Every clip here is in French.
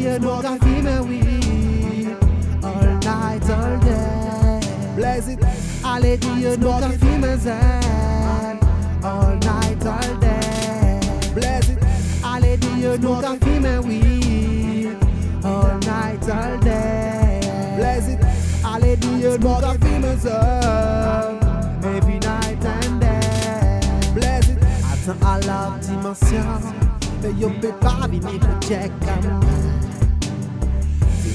diyo nou ka filme oui All night, all day. Blaze it. Ale diyo nou ka filme zen. All night, all day. Blaze it. Ale diyo nou ka filme oui All night, all day. Blaze it. Ale diyo nou ka filme zen. Every night and day. Blaze it. Atan a la dimensyon Men yo pe pa vini pou chek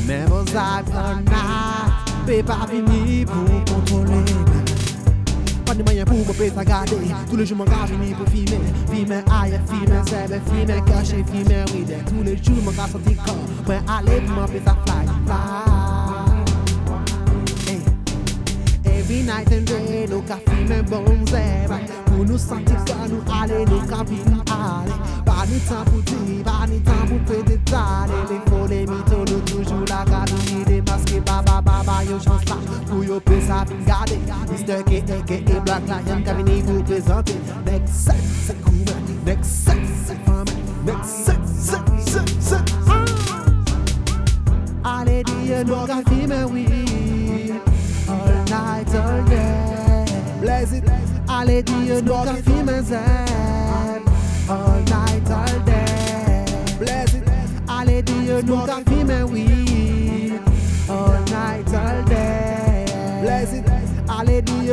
men vos ak granat Pe pa vini pou kontrole Pas de moyen pour me péter garder Tous les jours mon gars vini pour filmer. Filmer aïe, filmer sebe, filmer caché, filmer oui Tous les jours mon gars sorti corps. Moi aller pour m'en péter fly, fly. Every night and day, nous ka filmer bon zèbre Pour nous sentir ça, nous aller, nous ka vivre aller Pas ni temps pour dire, pas ni baba, yo chance là Pour yo peut ça fin garder Mr. K, a.k.a. Black Lion, ka vini vous présenter Next set, c'est cool, next set, c'est femme Next set, set, set, set, Allez, dire, nous ka filmer, oui. All night, all day. Blaze it. Allez, dire, nous ka filmer, zen. All night,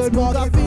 del mundo